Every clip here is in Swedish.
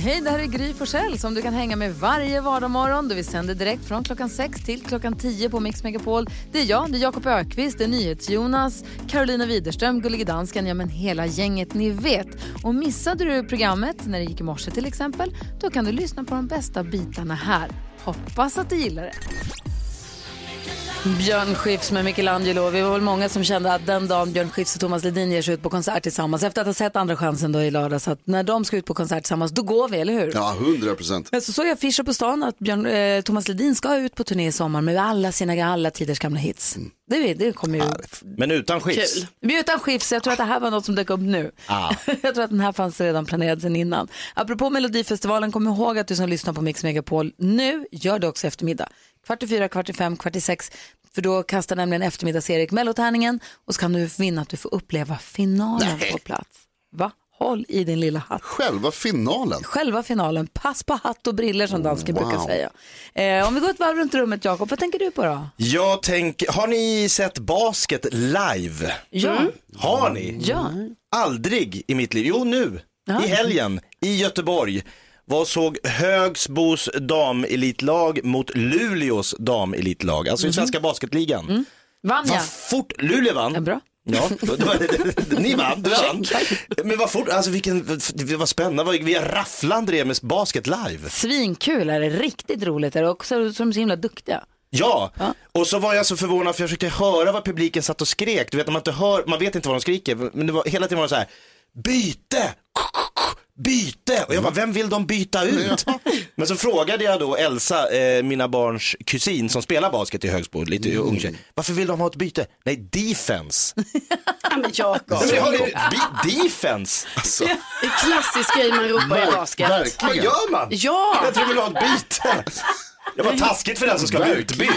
Hej, det här är Gry Forssell som du kan hänga med varje vardagsmorgon. Vi sänder direkt från klockan 6 till klockan 10 på Mix Megapol. Det är jag, det är Jakob Ökvist, det är NyhetsJonas, Carolina Widerström, Gullige Dansken, ja men hela gänget ni vet. Och missade du programmet när det gick i morse till exempel, då kan du lyssna på de bästa bitarna här. Hoppas att du gillar det. Björn Skifs med Michelangelo. Vi var väl många som kände att den dagen Björn Skifs och Thomas Ledin ger sig ut på konsert tillsammans efter att ha sett Andra chansen då i lördags att när de ska ut på konsert tillsammans då går vi, eller hur? Ja, hundra procent. Men så såg jag affischer på stan att Björn, eh, Thomas Ledin ska ut på turné i sommar med alla sina alla tiders gamla hits. Mm. Det, det kommer ju... Men utan skifs. Men Utan skifs, jag tror att det här var något som dök upp nu. Ah. jag tror att den här fanns redan planerad sedan innan. Apropå Melodifestivalen, kom ihåg att du som lyssnar på Mix Megapol nu gör det också eftermiddag. Kvart i fyra, kvart i fem, kvart i sex. För då kastar nämligen eftermiddags-Erik mellotärningen och så kan du vinna att du får uppleva finalen Nej. på plats. Va? Håll i din lilla hatt. Själva finalen. Själva finalen, pass på hatt och briller som dansken Wow. brukar säga. Eh, om vi går ett varv runt rummet, Jakob, vad tänker du på då? Jag tänker, har ni sett basket live? Ja. Har ni? Ja. Aldrig i mitt liv. Jo, nu. Ja. I helgen i Göteborg. Vad såg Högsbos damelitlag mot Luleås damelitlag, alltså i svenska basketligan. Vann jag? Vad fort, Luleå vann. Ja, bra. Ja, det var, ni vann, du vann. Men vad fort, alltså vilken, det var spännande, Vad- vi rafflande det med basket live. Svinkul är det, riktigt roligt är det och så så är de så himla duktiga. Ja, Ja. och så var jag så förvånad för jag försökte höra vad publiken satt och skrek. Du vet, när man, inte hör, man vet inte vad de skriker, men det var, hela tiden var det så här, byte, byte. Och jag bara, vem vill de byta ut? Men så frågade jag då Elsa, eh, mina barns kusin som spelar basket i Högsbo, lite ung tjej, varför vill de ha ett byte? Nej, defense. Men Jakob. Jag har bi- defense. Alltså, Det är klassisk grej man ropar i basket. vad Verkligen. gör man? Ja, Jag tror vi vill ha ett byte. Det var taskigt för den som ska bli utbytt.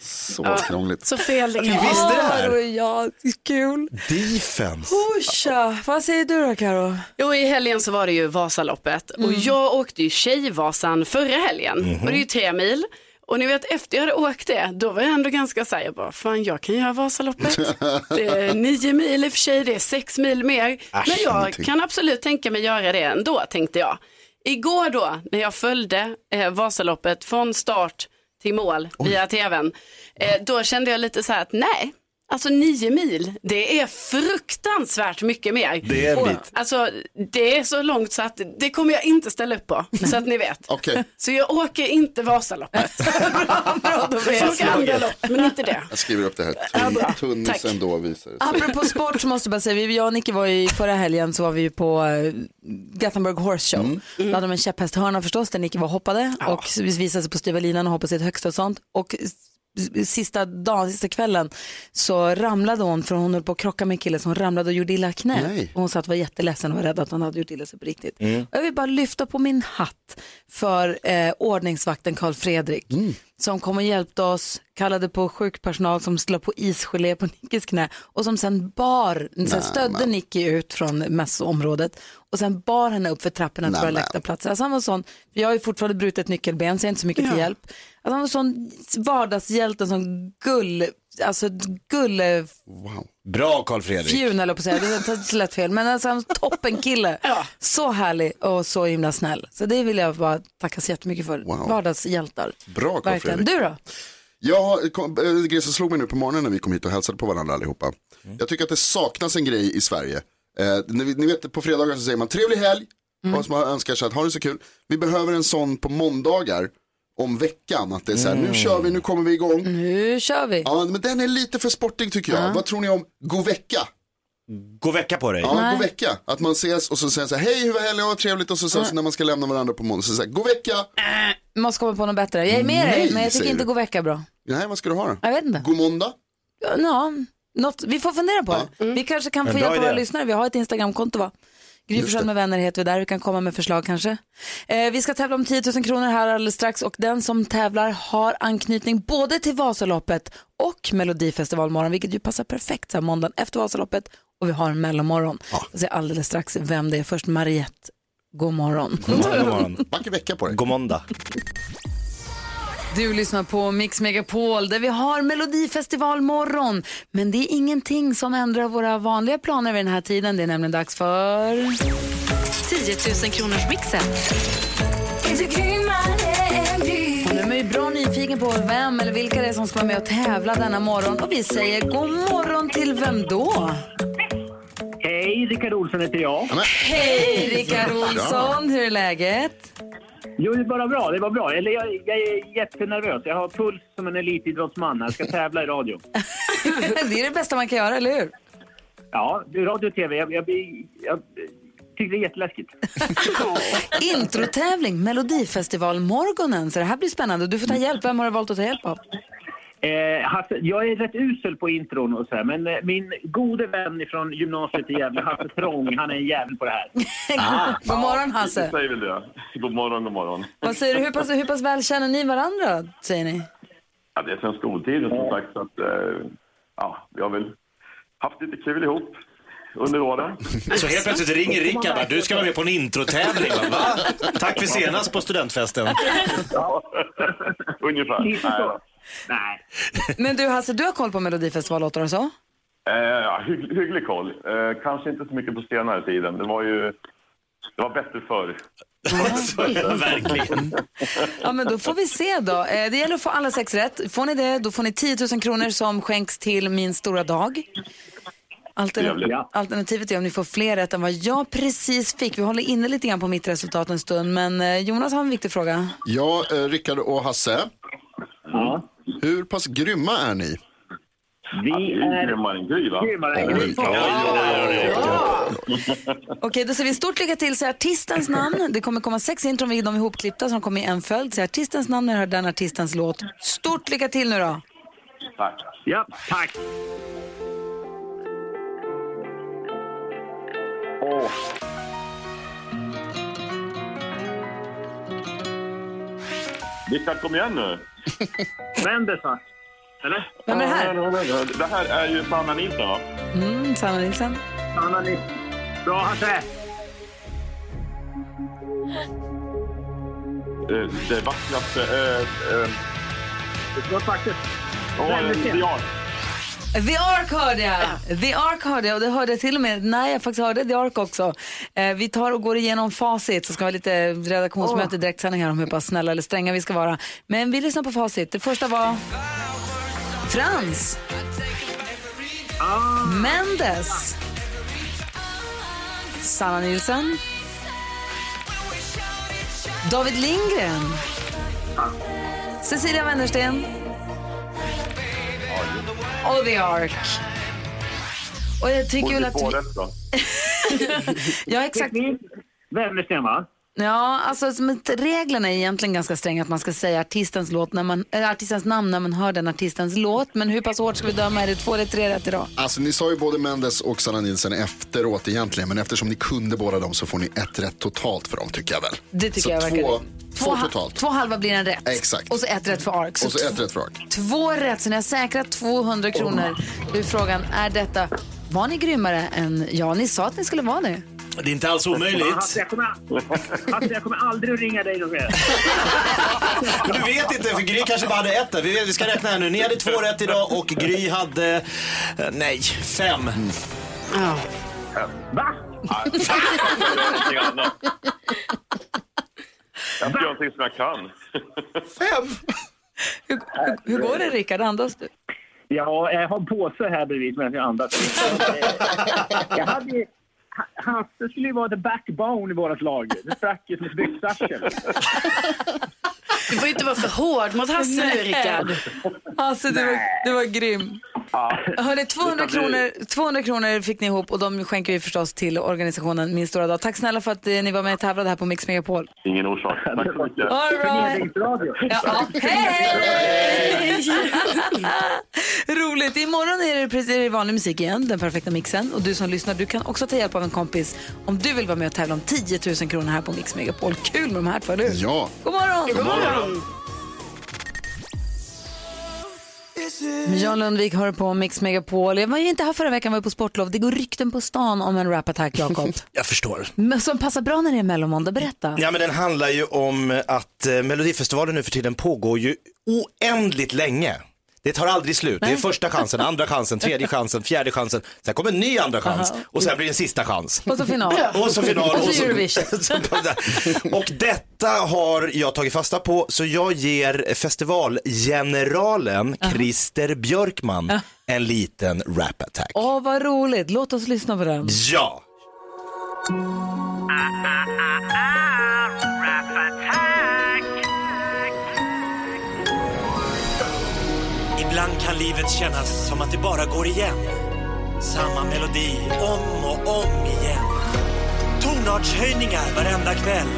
Så krångligt. så fel det Ni kan vara. visste det Ja, här? ja, kul. Defense. Tja, vad säger du då Karo? Jo, i helgen så var det ju Vasaloppet och jag åkte ju Tjejvasan förra helgen och det är ju tre mil. Och ni vet efter jag hade åkt det, då var jag ändå ganska så här, jag bara, fan jag kan göra Vasaloppet. Det är nio mil i och för sig, det är sex mil mer. Men jag ingenting. kan absolut tänka mig göra det ändå, tänkte jag. Igår då, när jag följde eh, Vasaloppet från start till mål via tvn, eh, då kände jag lite så här att nej, alltså nio mil, det är fruktansvärt mycket mer. Det är en bit. Alltså det är så långt så att det kommer jag inte ställa upp på, så att ni vet. Okej, Så jag åker inte Vasaloppet. bra, då jag åker andra lopp, men inte det. jag skriver upp det här. Ja, bra. Tun, Tack. tunnisen då visar det sig. Apropå sport så måste jag bara säga, vi- jag och Nicky var ju förra helgen så var vi på eh, Gothenburg Horse Show. Då hade de en käpphästhörna förstås där Nicky var hoppade och visade sig på styva linan och hoppade sitt högsta och sånt. Och sista dagen, sista kvällen så ramlade hon för hon höll på att krocka med en kille som ramlade och gjorde illa knät. Och hon sa att var jätteledsen och var rädd att hon hade gjort illa sig på riktigt. Och jag vill bara lyfta på min hatt för eh, ordningsvakten Karl Fredrik som kom och hjälpte oss, kallade på sjukpersonal som slog på isgelé på Nickis knä och som sen bar, sen stödde Nicky ut från mässområdet och sen bar henne upp för trapporna till våra men. läktarplatser. Alltså han var sån, jag har ju fortfarande brutit nyckelben så jag är inte så mycket till hjälp. Alltså han var sån vardagshjälte, en sån gull, alltså gulle Wow. Bra Karl Fredrik. fjun eller på att säga, det lätt fel, men alltså han toppen kille. Så härlig och så himla snäll. Så det vill jag bara tacka så jättemycket för. Wow. Vardagshjältar. Bra Carl Verkligen. Fredrik. Du då? Jag kom, äh, grej som slog mig nu på morgonen när vi kom hit och hälsade på varandra allihopa. Jag tycker att det saknas en grej i Sverige. Eh, ni, vet- ni vet på fredagar så säger man trevlig helg. Och så man önskar sig att ha det så kul. Vi behöver en sån på måndagar om veckan. Att det är så här, nu kör vi, nu kommer vi igång. Nu kör vi. Ja, men den är lite för sportig tycker jag. Vad tror ni om god vecka? God vecka på dig. Ja, god vecka. Att man ses och så säger så här, hej hur var helgen, vad trevligt. Och så, så, så när man ska lämna varandra på måndag så säger god vecka. Måste komma på något bättre. Jag är med dig, Nej, men jag tycker säger inte du. god vecka bra. Nej, vad ska du ha då? Jag vet inte. God måndag? Ja, något, vi får fundera på det. Vi kanske kan få En bra hjälpa våra idé. lyssnare. Vi har ett Instagramkonto va? Gry med vänner heter vi där, vi kan komma med förslag kanske. Eh, vi ska tävla om 10 000 kronor här alldeles strax och den som tävlar har anknytning både till Vasaloppet och Melodifestivalmorgon, vilket ju passar perfekt så här måndagen efter Vasaloppet och vi har en mellomorgon. Jag säger alldeles strax vem det är. Först Mariette, god morgon. God morgon. Vacker vecka på dig. God måndag. Du lyssnar på Mix Megapol där vi har Melodifestivalmorgon. Men det är ingenting som ändrar våra vanliga planer vid den här tiden. Det är nämligen dags för... 10 000 kronors mixen. Och nu är ju bra nyfiken på vem eller vilka det är som ska vara med och tävla denna morgon. Och vi säger god morgon till vem då? Hej, Rickard Olsson heter jag. Hej Rickard Olsson, hur är läget? Jo, det bara bra. Det var bra. Eller jag, jag är jättenervös. Jag har puls som en elitidrottsman. Jag ska tävla i radio. det är det bästa man kan göra, eller hur? Ja, radio och tv. Jag, jag, jag, tycker det är jätteläskigt. Introtävling, Melodifestivalmorgonen. Så det här blir spännande. Du får ta hjälp. Vem har du valt att ta hjälp av? Eh, Hasse, jag är rätt usel på intron och så här, men eh, min gode vän från gymnasiet i Gävle, Hasse Trång, han är en jävel på det här. God morgon Hasse. säger väl det. God morgon, god morgon. Vad säger du? Hur pass, hur pass väl känner ni varandra, säger ni? Ja, det är sen skoltiden som sagt. Så att, eh, ja, vi har väl haft lite kul ihop under åren. Så helt plötsligt ringer Rickard bara, du ska vara med på en introtävling. va? Va? Tack för senast på studentfesten. Ja, ungefär. Lite så. Nej. Nej. Men du Hasse, du har koll på Melodifestivallåtar och så? eh, ja, hygg, hygglig koll. Eh, kanske inte så mycket på senare tiden. Det var ju det var bättre förr. Verkligen. Ja, men då får vi se då. Eh, Det gäller att få alla sex rätt. Får ni det, då får ni 10 000 kronor som skänks till Min stora dag. Alternativ, alternativet är om ni får fler rätt än vad jag precis fick. Vi håller inne lite grann på mitt resultat en stund, men eh, Jonas har en viktig fråga. Ja, eh, Rickard och Hasse. Ja. Hur pass grymma är ni? Vi är grymmare än Gry, va? grymmare än Gry. Okej, då säger vi stort lycka till. Säg artistens namn. Det kommer komma sex intron, de är ihopklippta som kommer i en följd. Säg artistens namn när du hör den artistens låt. Stort lycka till nu då. Tack. Ja, tack. Åh. Rickard, kom igen nu. Mendes, va? Eller? Vem är det här? Det här är ju Sanna Nilsson, va? Mm, Sanna Nilsson. Anna Nils. Bra, Hasse. Eh, Det vackraste... Eh, eh, Det var faktiskt... åh, Väldigt eh, sent. The Ark hörde jag. The Ark hörde jag och det hörde jag till och med när jag faktiskt hörde The Ark också. Eh, vi tar och går igenom facit så ska vi ha lite redaktionsmöte direktsändning här om hur pass snälla eller stränga vi ska vara. Men vi lyssnar på facit. Det första var Frans. Mendes. Sanna Nilsson. David Lindgren. Cecilia Wennersten. Och The Ark. Och jag tycker väl att... Vi... Ja, exakt. Wennersten, va? Ja, alltså reglerna är egentligen ganska stränga att man ska säga artistens, låt när man, äh, artistens namn när man hör den artistens låt. Men hur pass hårt ska vi döma? Är det två eller tre rätt idag? Alltså ni sa ju både Mendes och Sanna Nilsson efteråt egentligen. Men eftersom ni kunde båda dem så får ni ett rätt totalt för dem tycker jag väl. Det tycker så jag verkar två, två totalt. Två halva blir en rätt. Exakt. Och så ett rätt för Ark. Och så ett rätt för Ark. Två rätt, så ni har säkrat 200 kronor. Då är frågan, är detta, var ni grymmare än, ja ni sa att ni skulle vara det. Det är inte alls omöjligt. Hasse, jag kommer, Hasse, jag kommer aldrig att ringa dig någon mer. Du vet inte, för Gry kanske bara hade ett där. Vi, vi ska räkna här nu. Ni hade två rätt idag och Gry hade, eh, nej, fem. Ja. Va? Jag ska göra någonting annat. Jag ska göra någonting som jag kan. Fem? Hur, hur, hur går det Rickard, andas du? Ja, jag har en påse här bredvid medan jag andas. jag hade... Hasse skulle ju vara the backbone i vårt lag. Det sprack ju som ett byxarsel. Du får inte vara för hård mot Hasse nu, Rickard. Alltså du var, du var grym. Hörrni, 200 kronor, 200 kronor fick ni ihop och de skänker vi förstås till organisationen Min stora dag. Tack snälla för att eh, ni var med och tävlade här på Mix Megapol. Ingen orsak. Tack så mycket. All right. Ja, ja. Hej! roligt. Imorgon är det, precis, vanlig musik igen, den perfekta mixen. Och du som lyssnar, du kan också ta hjälp av en kompis om du vill vara med och tävla om 10 000 kronor här på Mix Megapol. Kul med de här två, eller hur? Ja. God morgon! God morgon. Jan Lundvik hör på Mix Megapol. Jag var ju inte här förra veckan, var på sportlov. Det går rykten på stan om en rap-attack, Jakob. Jag förstår. Men Som passar bra när det är mellomåndag. Berätta. Ja men den handlar ju om att eh, Melodifestivalen nu för tiden pågår ju oändligt länge. Det tar aldrig slut. Det är första chansen, andra chansen, tredje chansen, fjärde chansen. Sen kommer en ny andra chans och sen blir det en sista chans. Och så final. Och så final. Och så Eurovision. och detta har jag tagit fasta på så jag ger festivalgeneralen Christer Björkman en liten rap-attack. Åh, vad roligt. Låt oss lyssna på den. Ja! Ibland kan livet kännas som att det bara går igen. Samma melodi om och om igen. Tonartshöjningar varenda kväll.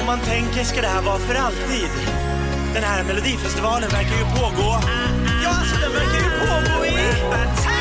Och man tänker, ska det här vara för alltid? Den här melodifestivalen verkar ju pågå. Ja, alltså den verkar ju pågå i...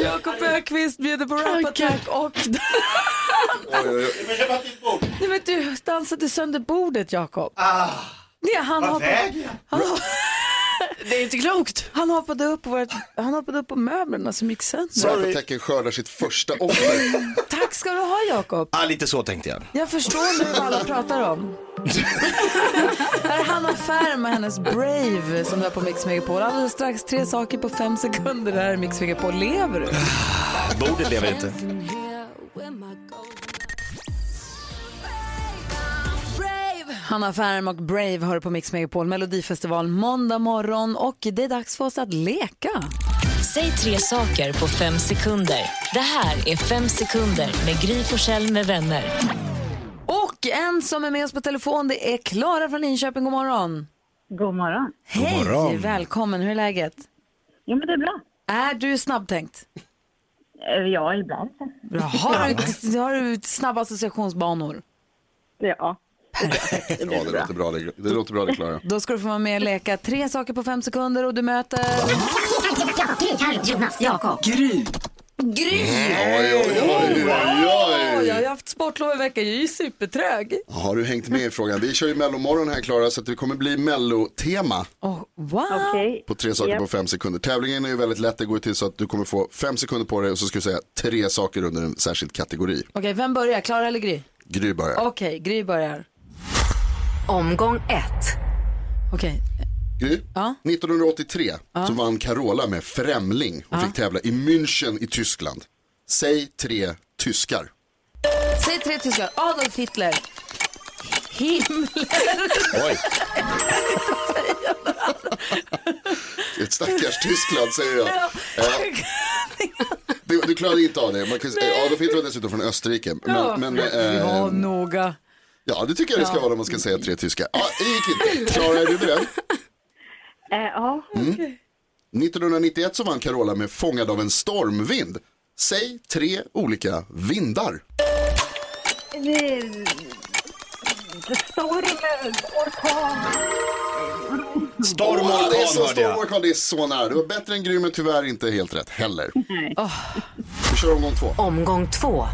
Jakob Ökvist bjuder på Rap Attack och... Nej, men du dansade sönder bordet, Jakob. Ah, Nej, han vad väger jag? Det är inte klokt. han, hoppade upp på vårt, han hoppade upp på möblerna som gick sönder. Rap-attacken skördar sitt första offer. Tack ska du ha, Jakob. Ah, lite så tänkte jag. Jag förstår nu vad alla pratar om. Här är Hanna Färm och hennes Brave som är på Mix Megapol. Alldeles strax tre saker på fem sekunder. Det här är Mix Megapol. Lever du? Bordet lever inte. Hanna Färm och Brave hör på Mix Megapol Melodifestival måndag morgon och det är dags för oss att leka. Säg tre saker på fem sekunder. Det här är Fem sekunder med Gry Forssell med vänner. Och en som är med oss på telefon det är Klara från Linköping. God morgon. God morgon. Hej, morgon. välkommen. Hur är läget? Jo, men det är bra. Är du snabbtänkt? Eh, Ja, ibland. Bra. Har du, har du snabba associationsbanor? Ja. Ja, det låter bra det, det, låter bra det Klara. Då ska du få vara med och leka tre saker på fem sekunder och du möter... Jonas, Jakob. Gry. Gry! Oj, oj, oj, oj, Jag har haft sportlov i veckan, jag är ju supertrög. Har du hängt med i frågan? Vi kör ju mellomorgon här Klara så att det kommer bli mellotema Oh, wow. Okej. på tre saker Japp. på fem sekunder. Tävlingen är ju väldigt lätt, det går till så att du kommer få fem sekunder på dig och så ska du säga tre saker under en särskild kategori. Okej, vem börjar? Klara eller Gry? Gry börjar. Okej, Gry börjar. Omgång ett. Okej, Gry, 1983 så vann Carola med Främling och fick tävla i München i Tyskland. Säg tre tyskar. säg tre tyskar. Adolf Hitler. Himmler. Oj. Ett stackars Tyskland säger jag. Du, du klarade inte av det. Man kan, Adolf Hitler var dessutom från Österrike. Men, Ja, men, ja, eh, noga. Ja, det tycker jag det ska Ja. vara när man ska säga tre tyska. Ja, det gick inte. Klara, är du beredd? Eh, ja. Mm. 1991 så vann Carola med Fångad av en stormvind. Säg tre olika vindar. Storm, orkan. Storm Åh, det är så orkan storm orkan, det är så nära. Det var bättre än grym men tyvärr inte helt rätt heller. Nej. Vi kör omgång två. Omgång två.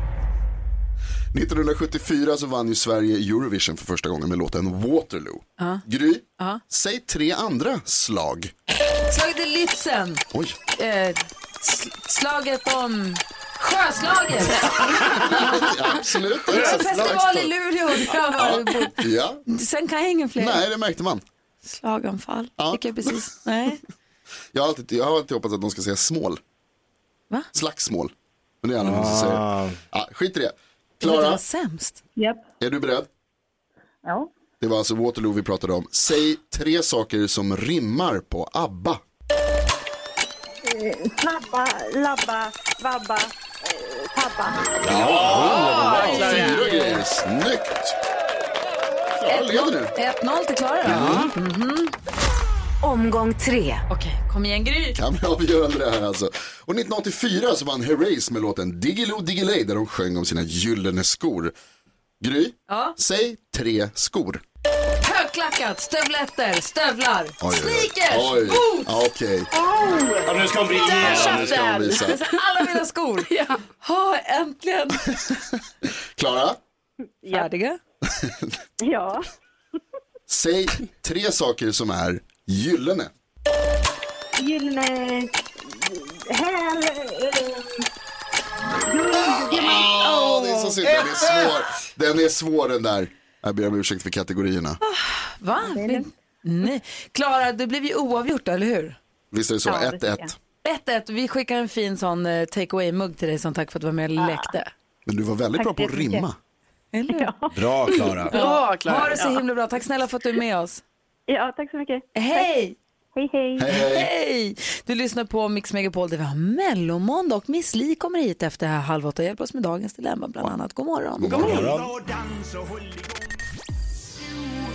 1974 så vann ju Sverige Eurovision för första gången med låten Waterloo. Ja. Gry, Ja. säg tre andra slag. Slaget i Lützen. Oj. Eh, sl- slaget om Sjöslaget. Absolut. Festival i Luleå. Ja. Sen kan jag ingen fler. Nej, det märkte man. Slaganfall. Ja. Fick jag precis. Nej. Jag har alltid, jag har alltid hoppats att de ska säga smål. Va? Slagsmål. Men det är aldrig någon som säger. Ah. Ja, skit i det. Det var Klara, sämst. Japp. är du beredd? Ja. Det var alltså Waterloo vi pratade om. Säg tre saker som rimmar på ABBA. Eh, Snabba, labba, vabba, eh, tabba. Ja, fyra grejer. Snyggt. Klara leder nu. 1-0 till Klara. Ja. Mhm. Omgång tre. Okej, kom igen Gry. Kan bli avgörande det här alltså. Och 1984 så vann Herreys med låten Diggiloo Diggiley där de sjöng om sina gyllene skor. Gry, Ja. säg tre skor. Högklackat, stövletter, stövlar, Oj, sneakers, Oj. boots. Ja, Okej. Ja, nu ska hon bli ska hon visa. Alla mina skor. ja. Ha, äntligen. Klara, Färdiga? Ja. säg tre saker som är gyllene. Gyllene häl. Åh, det är så synd. Den är svår. Den är svår den där. Jag ber om ursäkt för kategorierna. Va? Vi- Nej. Klara, det blev ju oavgjort, eller hur? Visst är det så? Ja, det 1-1. tycker jag. 1-1. Vi skickar en fin sån eh, take away-mugg till dig som tack för att du var med och lekte. Men du var väldigt Tack bra på att rimma. Eller hur? Bra Klara. Bra Klara. Ha det så Ja. himla bra. Tack snälla för att du är med oss. Ja, tack så mycket. Hej! Hej, hej. Hej, hej. Hej! Du lyssnar på Mix Megapol där vi har mellomåndag och Miss Li kommer hit efter halv åtta och hjälper oss med dagens dilemma bland annat. God morgon. God morgon.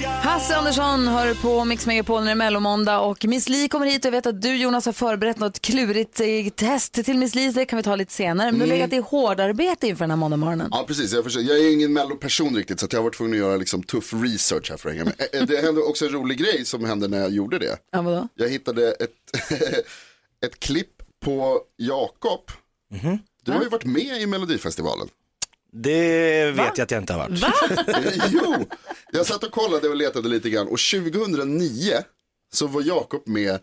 Hasse Andersson hör på Mix Megapol när det är mellomåndag och Miss Li kommer hit och jag vet att du Jonas har förberett något klurigt eh, test till Miss Li, det kan vi ta lite senare. Men du har legat i hårdarbete inför den här måndagmorgonen. Ja, precis. Jag, försöker, jag är ingen melloperson riktigt så att jag har varit tvungen att göra liksom, tuff research här för att hänga med. Eh, Det hände också en rolig grej som hände när jag gjorde det. Ja, vadå? Jag hittade ett, ett klipp på Jakob. Du har ju varit med i Melodifestivalen. Det vet jag att jag inte har varit. jo, jag satt och kollade och letade lite grann och 2009 så var Jakob med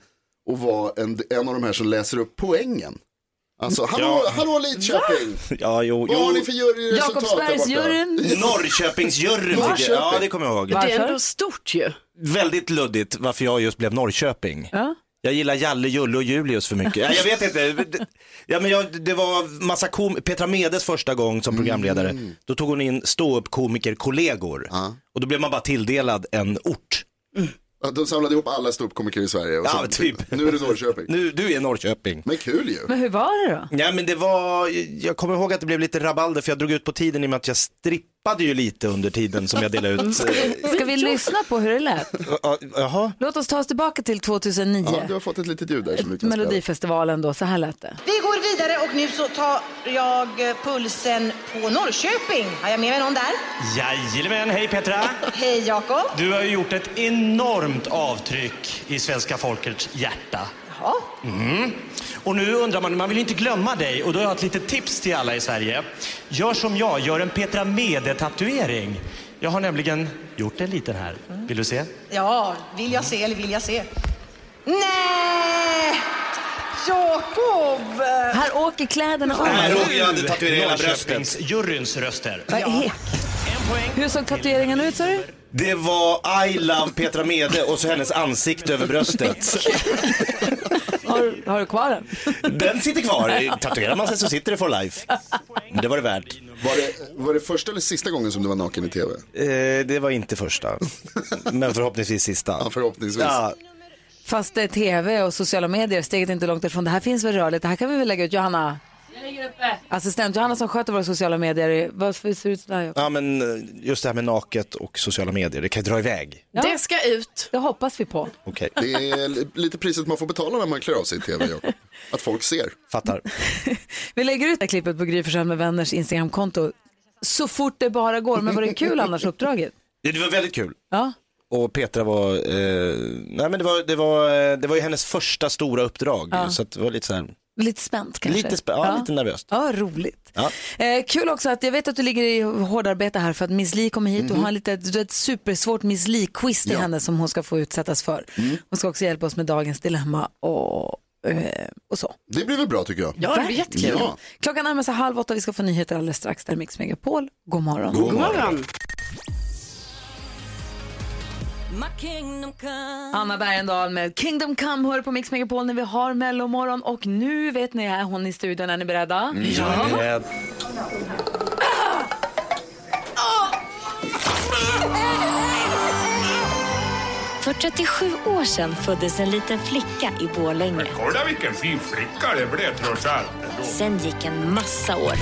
och var en, en av de här som läser upp poängen. Alltså, hallå, Ja. hallå Lidköping! Ja, jo, Vad har ni jo. för juryresultat där borta? Jakobsbergsjuryn. Norrköpingsjuryn jag. Ja, det kommer jag ihåg. Det är Varför? ändå stort ju. Väldigt luddigt varför jag just blev Norrköping. Ja. Jag gillar Jalle, Julle och Julius för mycket. Ja, jag vet inte. Ja, men jag, det var massa kom Petra Medes första gång som programledare. Då tog hon in ståuppkomiker-kollegor. Ja. Och då blev man bara tilldelad en ort. Ja, De samlade ihop alla ståuppkomiker i Sverige. Och Ja, så, typ. Nu är det Norrköping. Nu, du är Norrköping. Men kul ju. Men hur var det då? Ja men det var, jag kommer ihåg att det blev lite rabalder för jag drog ut på tiden i och med att jag strippade ju lite under tiden som jag delade ut. Ska vi lyssna på hur det lät? Ja, Jaha. Låt oss ta oss tillbaka till 2009. Ja, du har fått ett litet ljud där som du kan. Melodifestivalen då, så här lät det. Vi går vidare och nu så tar jag eh, pulsen på Norrköping. Har jag med mig någon där? Jajamän, hej Petra! Hej Jakob. Du har ju gjort ett enormt avtryck i svenska folkets hjärta. Jaha. Mm. Och nu undrar man, man vill ju inte glömma dig och då har jag ett litet tips till alla i Sverige. Gör som jag, gör en Petra Mede-tatuering. Jag har nämligen gjort en liten här. Vill du se? Ja, vill jag se eller vill jag se? Nej! Jakob! Här åker kläderna av. Här Roger jag hade tatuerat hela bröstet. Norrköpingsjuryns röster. Vad är- Hur såg tatueringen ut sa du? Det var I love Petra Mede och så hennes ansikte över bröstet. Har, har du kvar den? Den sitter kvar. Tatuerar man sig så sitter det for life. Det var det värt. Var det, var det första eller sista gången som du var naken i tv? Eh, det var inte första. Men förhoppningsvis sista. Ja, förhoppningsvis. Ja, Fast det är tv och sociala medier, steget är inte långt ifrån. Det här finns väl rörligt, det här kan vi väl lägga ut. Johanna, assistent Johanna som sköter våra sociala medier, vad ser det ut sådär? ja, men eh, just det här med naket och sociala medier, det kan ju dra iväg. Ja. Det ska ut. Det hoppas vi på. Okej, Det är li- lite priset man får betala när man klär av sig i tv. Att folk ser. fattar. Vi lägger ut det här klippet på Gry med vänners Instagramkonto så fort det bara går. Men var det kul annars uppdraget? Det det var väldigt kul. Ja. Och Petra var, eh, nej men det var, det var, eh, det var ju hennes första stora uppdrag. Ja. Så att det var lite så här, Lite spänt kanske? lite, spä- ja, lite nervöst. Ja, roligt. Ja. Eh, kul också att jag vet att du ligger i hårdarbete här för att Miss Li kommer hit och har lite, du har ett supersvårt Miss Li-quiz till Ja. henne som hon ska få utsättas för. Hon ska också hjälpa oss med dagens dilemma och, eh, och så. Det blir väl bra tycker jag. Ja, det blir jättekul. Ja. Klockan närmar sig halv åtta, vi ska få nyheter alldeles strax. Där är Mix Megapol. God morgon. God morgon. Anna Bergendahl med Kingdom Come hör på Mix Megapol när vi har mellomorgon och nu vet ni är hon i studion. Är ni beredda? Eh, För 37 år sedan föddes en liten flicka i Borlänge. Kolla vilken fin flicka det blev trots allt. Sen gick en massa år.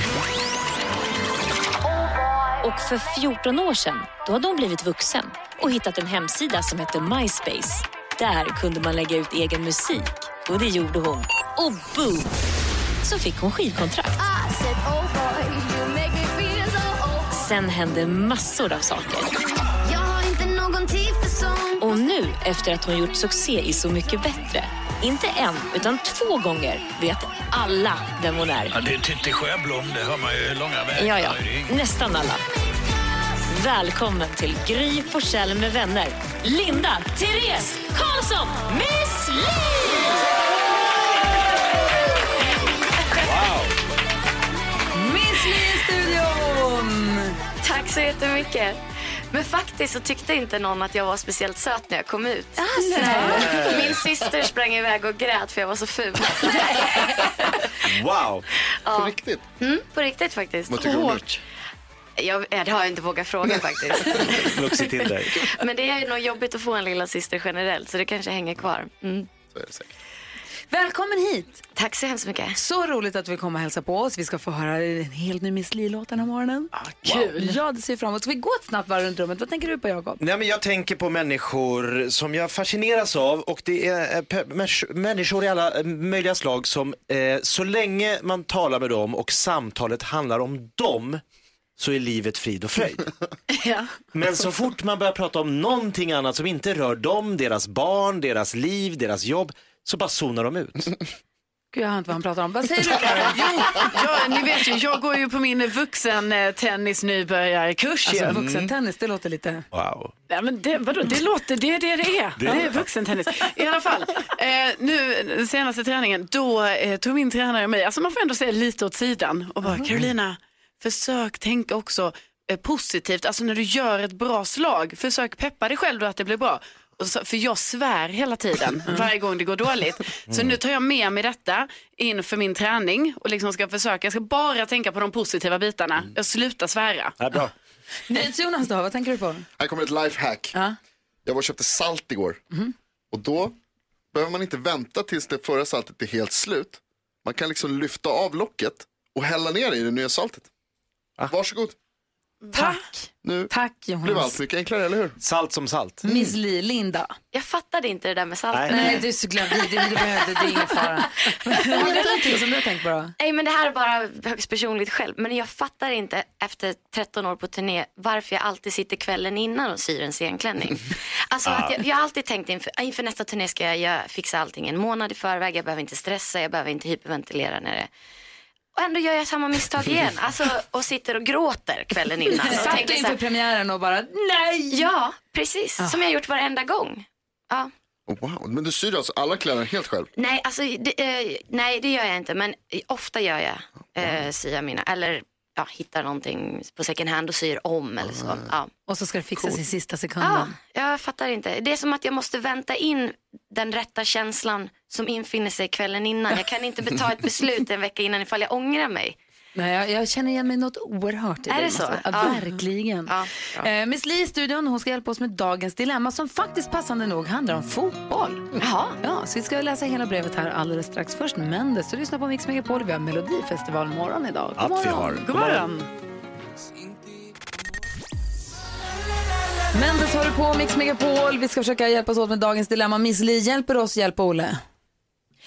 Och för 14 år sedan, då hade hon blivit vuxen och hittat en hemsida som hette MySpace. Där kunde man lägga ut egen musik. Och det gjorde hon. Och boom! Så fick hon skivkontrakt. Sen hände massor av saker. Och nu, efter att hon gjort succé i Så mycket bättre, inte en, utan två gånger, vet alla vem hon är. Ja, det är Titti Sjöblom, det hör man ju långa vägar. Ja, ja. Nästan alla. Välkommen till Gry Forssell med vänner. Linda, Therese, Karlsson, Miss Li! Miss Li i studion! Tack så jättemycket. Men faktiskt så tyckte inte någon att jag var speciellt söt när jag kom ut. Nej. Min syster sprang iväg och grät för jag var så ful. wow! Ja. riktigt? Mm, på riktigt faktiskt. Vad tycker du? Jag, ja, det har jag inte vågat fråga faktiskt. Vuxit till dig. Men det är nog jobbigt att få en lilla syster generellt så det kanske hänger kvar. Mm. Så är det säkert. Välkommen hit! Tack så hemskt mycket. Så roligt att du vill komma och hälsa på oss. Vi ska få höra en helt ny Miss Li-låt den här morgonen. kul. Ja, det ser fram emot. Ska vi gå ett snabbt varv runt rummet? Vad tänker du på, Jakob? Nej, men jag tänker på människor som jag fascineras av och det är eh, pe- människor i alla eh, möjliga slag som eh, så länge man talar med dem och samtalet handlar om dem så är livet frid och fröjd. Ja. Men så fort man börjar prata om någonting annat som inte rör dem, deras barn, deras liv, deras jobb så bara zonar de ut. Gud, jag hör inte vad han pratar om. Vad säger du, Karo? Jo, ja, ni vet ju, jag går ju på min vuxen eh, Alltså, ju. vuxentennis, det låter lite... Wow. Nej, men det, vadå, det låter, det är det det är. Det är vuxentennis. I alla fall, eh, nu senaste träningen, då eh, tog min tränare mig, alltså man får ändå säga lite åt sidan och bara, Carolina, försök tänka också eh, positivt, alltså när du gör ett bra slag, försök peppa dig själv då att det blir bra. Så, för jag svär hela tiden varje gång det går dåligt. Så nu tar jag med mig detta inför min träning och liksom ska försöka, jag ska bara tänka på de positiva bitarna. Jag slutar svära. Ja, bra. Jonas då, vad tänker du på? Här kommer ett lifehack. Ja. Jag var och köpte salt igår. Och då behöver man inte vänta tills det förra saltet är helt slut. Man kan liksom lyfta av locket och hälla ner i det nya saltet. Varsågod. Tack. Nu Tack, blev Jonas. allt mycket enklare, eller hur? Salt som salt. Miss Li, Linda. Jag fattade inte det där med saltet. Nej, du är så glad. Det, det, behövde, det är ingen fara. Har du någonting som du har tänkt på då? Nej men det här är bara högst personligt själv. Men jag fattar inte efter 13 år på turné varför jag alltid sitter kvällen innan och syr en scenklänning. Alltså att jag, jag har alltid tänkt inför, inför nästa turné ska jag, jag fixa allting en månad i förväg. Jag behöver inte stressa, jag behöver inte hyperventilera när det och ändå gör jag samma misstag igen. Alltså, och sitter och gråter kvällen innan. Och Satt tänker du inför här, premiären och bara nej? Ja, precis. Som jag gjort varenda gång. Ja. Oh, wow. Men du syr alltså alla kläder helt själv? Nej, alltså, det, eh, nej, det gör jag inte. Men ofta gör jag, eh, syr jag mina. Eller ja, hittar någonting på second hand och syr om eller så. Ja. Och så ska det fixas i sista sekunden. Ja, jag fattar inte. Det är som att jag måste vänta in den rätta känslan som infinner sig kvällen innan. Jag kan inte ta ett beslut en vecka innan ifall jag ångrar mig. Nej, jag, jag känner igen mig något oerhört i Är det måste så? Ja, Ja. Verkligen. Eh, Miss Li i studion, hon ska hjälpa oss med dagens dilemma som faktiskt passande nog handlar om fotboll. Jaha. Ja, så vi ska läsa hela brevet här alldeles strax. Först Mendes, du lyssnar på Mix Megapol. Vi har Melodifestival morgon idag. God Att vi morgon. har. God morgon. Mendes har du på Mix Megapol. Vi ska försöka hjälpas åt med dagens dilemma. Miss Li hjälper oss hjälpa Olle.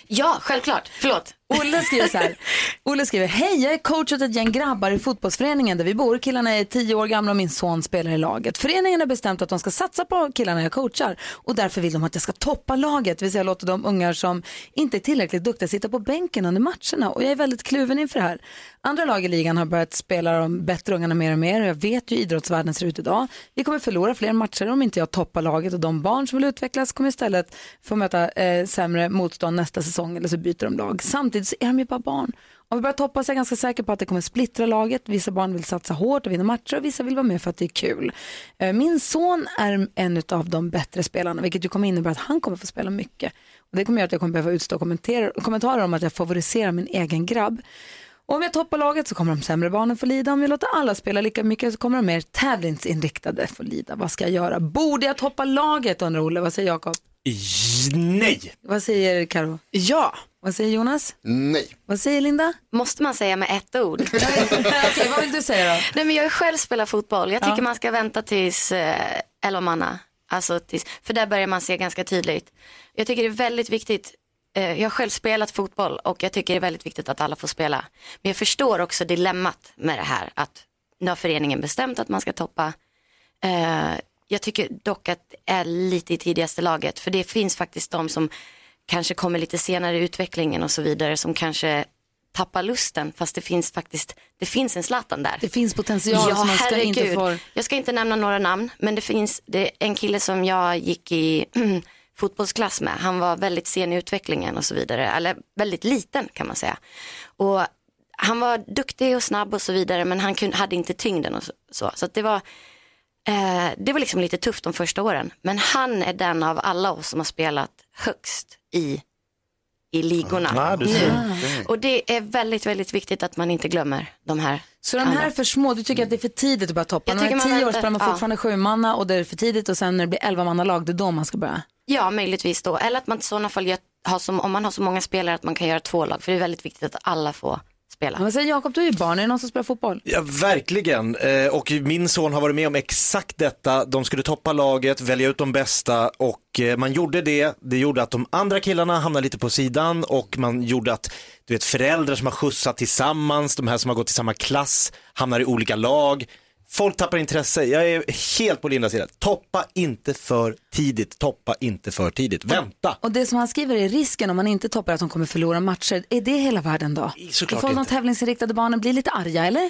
Ja, självklart. Förlåt. Olle skriver så här. Olle skriver, hej jag är coach åt ett gäng grabbar i fotbollsföreningen där vi bor. Killarna är tio år gamla och min son spelar i laget. Föreningen har bestämt att de ska satsa på killarna jag coachar och därför vill de att jag ska toppa laget. Det vill säga låta de ungar som inte är tillräckligt duktiga sitta på bänken under matcherna och jag är väldigt kluven inför det här. Andra lag i ligan har börjat spela de bättre ungarna mer och mer och jag vet ju hur idrottsvärlden ser ut idag. Vi kommer förlora fler matcher om inte jag toppar laget och de barn som vill utvecklas kommer istället få möta eh, sämre motstånd nästa säsong eller så byter de lag. Samtidigt så är de ju bara barn. Om vi börjar toppa så är jag ganska säker på att det kommer splittra laget. Vissa barn vill satsa hårt och vinna matcher och vissa vill vara med för att det är kul. Eh, Min son är en av de bättre spelarna vilket ju kommer innebära att han kommer få spela mycket. Och det kommer göra att jag kommer behöva utstå kommentarer, kommentarer om att jag favoriserar min egen grabb. Och om jag toppar laget så kommer de sämre barnen få lida. Om jag låter alla spela lika mycket så kommer de mer tävlingsinriktade få lida. Vad ska jag göra? Borde jag toppa laget undrar Olle. Vad säger Jakob? Nej. Vad säger Karo? Ja. Vad säger Jonas? Nej. Vad säger Linda? Måste man säga med ett ord? Okej, vad vill du säga då? Nej, men jag själv spelat fotboll. Jag tycker Ja. man ska vänta tills eh. Alltså tills, för där börjar man se ganska tydligt. Jag tycker det är väldigt viktigt. Eh, jag har själv spelat fotboll och jag tycker det är väldigt viktigt att alla får spela. Men jag förstår också dilemmat med det här. Att nu har föreningen bestämt att man ska toppa. Eh, jag tycker dock att det är lite i tidigaste laget. För det finns faktiskt de som kanske kommer lite senare i utvecklingen och så vidare. Som kanske tappar lusten fast det finns faktiskt, det finns en Zlatan där. Det finns potential som man ska inte få... Jag ska inte nämna några namn men det finns det en kille som jag gick i fotbollsklass med. Han var väldigt sen i utvecklingen och så vidare. Eller väldigt liten kan man säga. Och han var duktig och snabb och så vidare men han kunde, hade inte tyngden och så. Så, det var eh, det var liksom lite tufft de första åren. Men han är den av alla oss som har spelat högst i, i ligorna. Ja, du nu. ser. Och det är väldigt, väldigt viktigt att man inte glömmer de här. Så de här är för små, du tycker att det är för tidigt att börja toppa? Jag När man är tio år spelar man ja. fortfarande sju manna och det är för tidigt och sen när det blir elva manna lag, det är då man ska börja? Ja, möjligtvis då. Eller att man i sådana fall gör, har som, om man har så många spelare att man kan göra två lag. För det är väldigt viktigt att alla får spela. Men säger Jakob, du är ju barn, är det någon som spelar fotboll? Ja, verkligen. Eh, Och min son har varit med om exakt detta. De skulle toppa laget, välja ut de bästa och eh, man gjorde det. Det gjorde att de andra killarna hamnade lite på sidan och man gjorde att du vet, föräldrar som har skjutsat tillsammans, de här som har gått i samma klass, hamnar i olika lag. Folk tappar intresse. Jag är helt på Lindas sida. Toppa inte för tidigt. Toppa inte för tidigt. Vänta. Och det som han skriver är risken om man inte toppar att de kommer förlora matcher. Är det hela världen då? Såklart Får de inte. tävlingsinriktade barnen bli lite arga eller?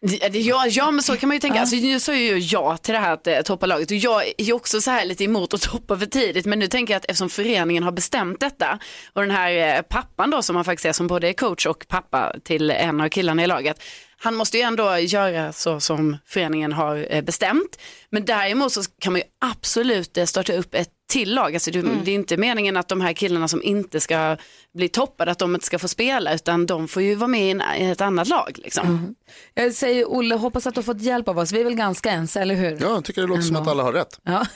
Ja, det- Ja, ja, men så kan man ju tänka. Alltså, nu sa ju ja till det här att eh, toppa laget och jag är också så här lite emot att toppa för tidigt. Men nu tänker jag att eftersom föreningen har bestämt detta och den här eh, pappan då som man faktiskt är som både är coach och pappa till en av killarna i laget. Han måste ju ändå göra så som föreningen har eh, bestämt. Men däremot så kan man ju absolut eh, starta upp ett till lag. Alltså det, det är inte meningen att de här killarna som inte ska bli toppade, att de inte ska få spela, utan de får ju vara med i, en, i ett annat lag. Liksom. Jag säger Olle, hoppas att du har fått hjälp av oss. Vi är väl ganska ense, eller hur? Ja, jag tycker det låter som att alla har rätt. Ja.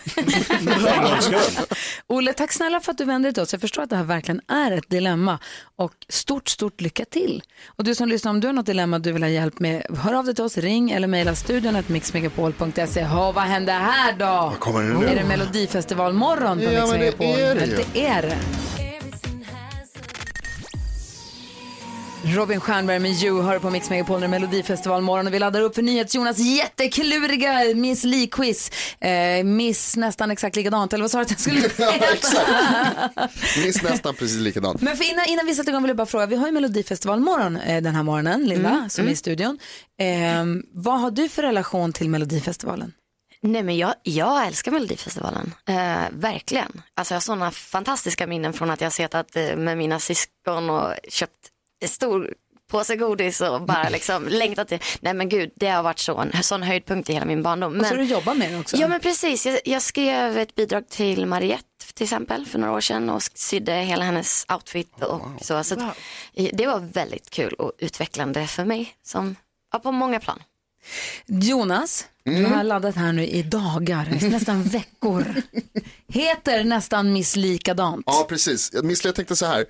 Olle, tack snälla för att du vände dig till oss. Jag förstår att det här verkligen är ett dilemma. Och stort, stort lycka till. Och du som lyssnar, om du har något dilemma du vill ha hjälp med, hör av dig till oss, ring eller mejla studion mixmegapol.se. Ha, vad händer här då? Vad kommer det nu? Är det Melodifestivalmorgon på Ja, Mix men det Megapol? är det ju. det är det. Robin Stjernberg med You hör på Mix Megapol när Melodifestivalmorgon och vi laddar upp för NyhetsJonas jättekluriga Miss Li-quiz. Eh, miss nästan exakt likadant, eller vad sa du att jag skulle Minns nästan precis likadant. Men för innan, innan vi sätter igång vill jag bara fråga, vi har ju Melodifestivalmorgon eh, den här morgonen, Linda, Mm, som är i studion. Eh, vad har du för relation till Melodifestivalen? Nej men jag, jag älskar Melodifestivalen, eh, verkligen. Alltså jag har sådana fantastiska minnen från att jag har suttit eh, med mina syskon och köpt en stor påse godis och bara liksom längtat till. Nej men gud, det har varit så, en sån höjdpunkt i hela min barndom. Och så Men- du jobbar med det också. Ja men precis, jag, jag skrev ett bidrag till Mariette till exempel för några år sedan och sydde hela hennes outfit och så. så att, det var väldigt kul och utvecklande för mig som, ja, på många plan. Jonas, du Mm. har laddat här nu i dagar, nästan veckor. Heter nästan Miss likadant. Ja, precis. Miss, jag tänkte så här.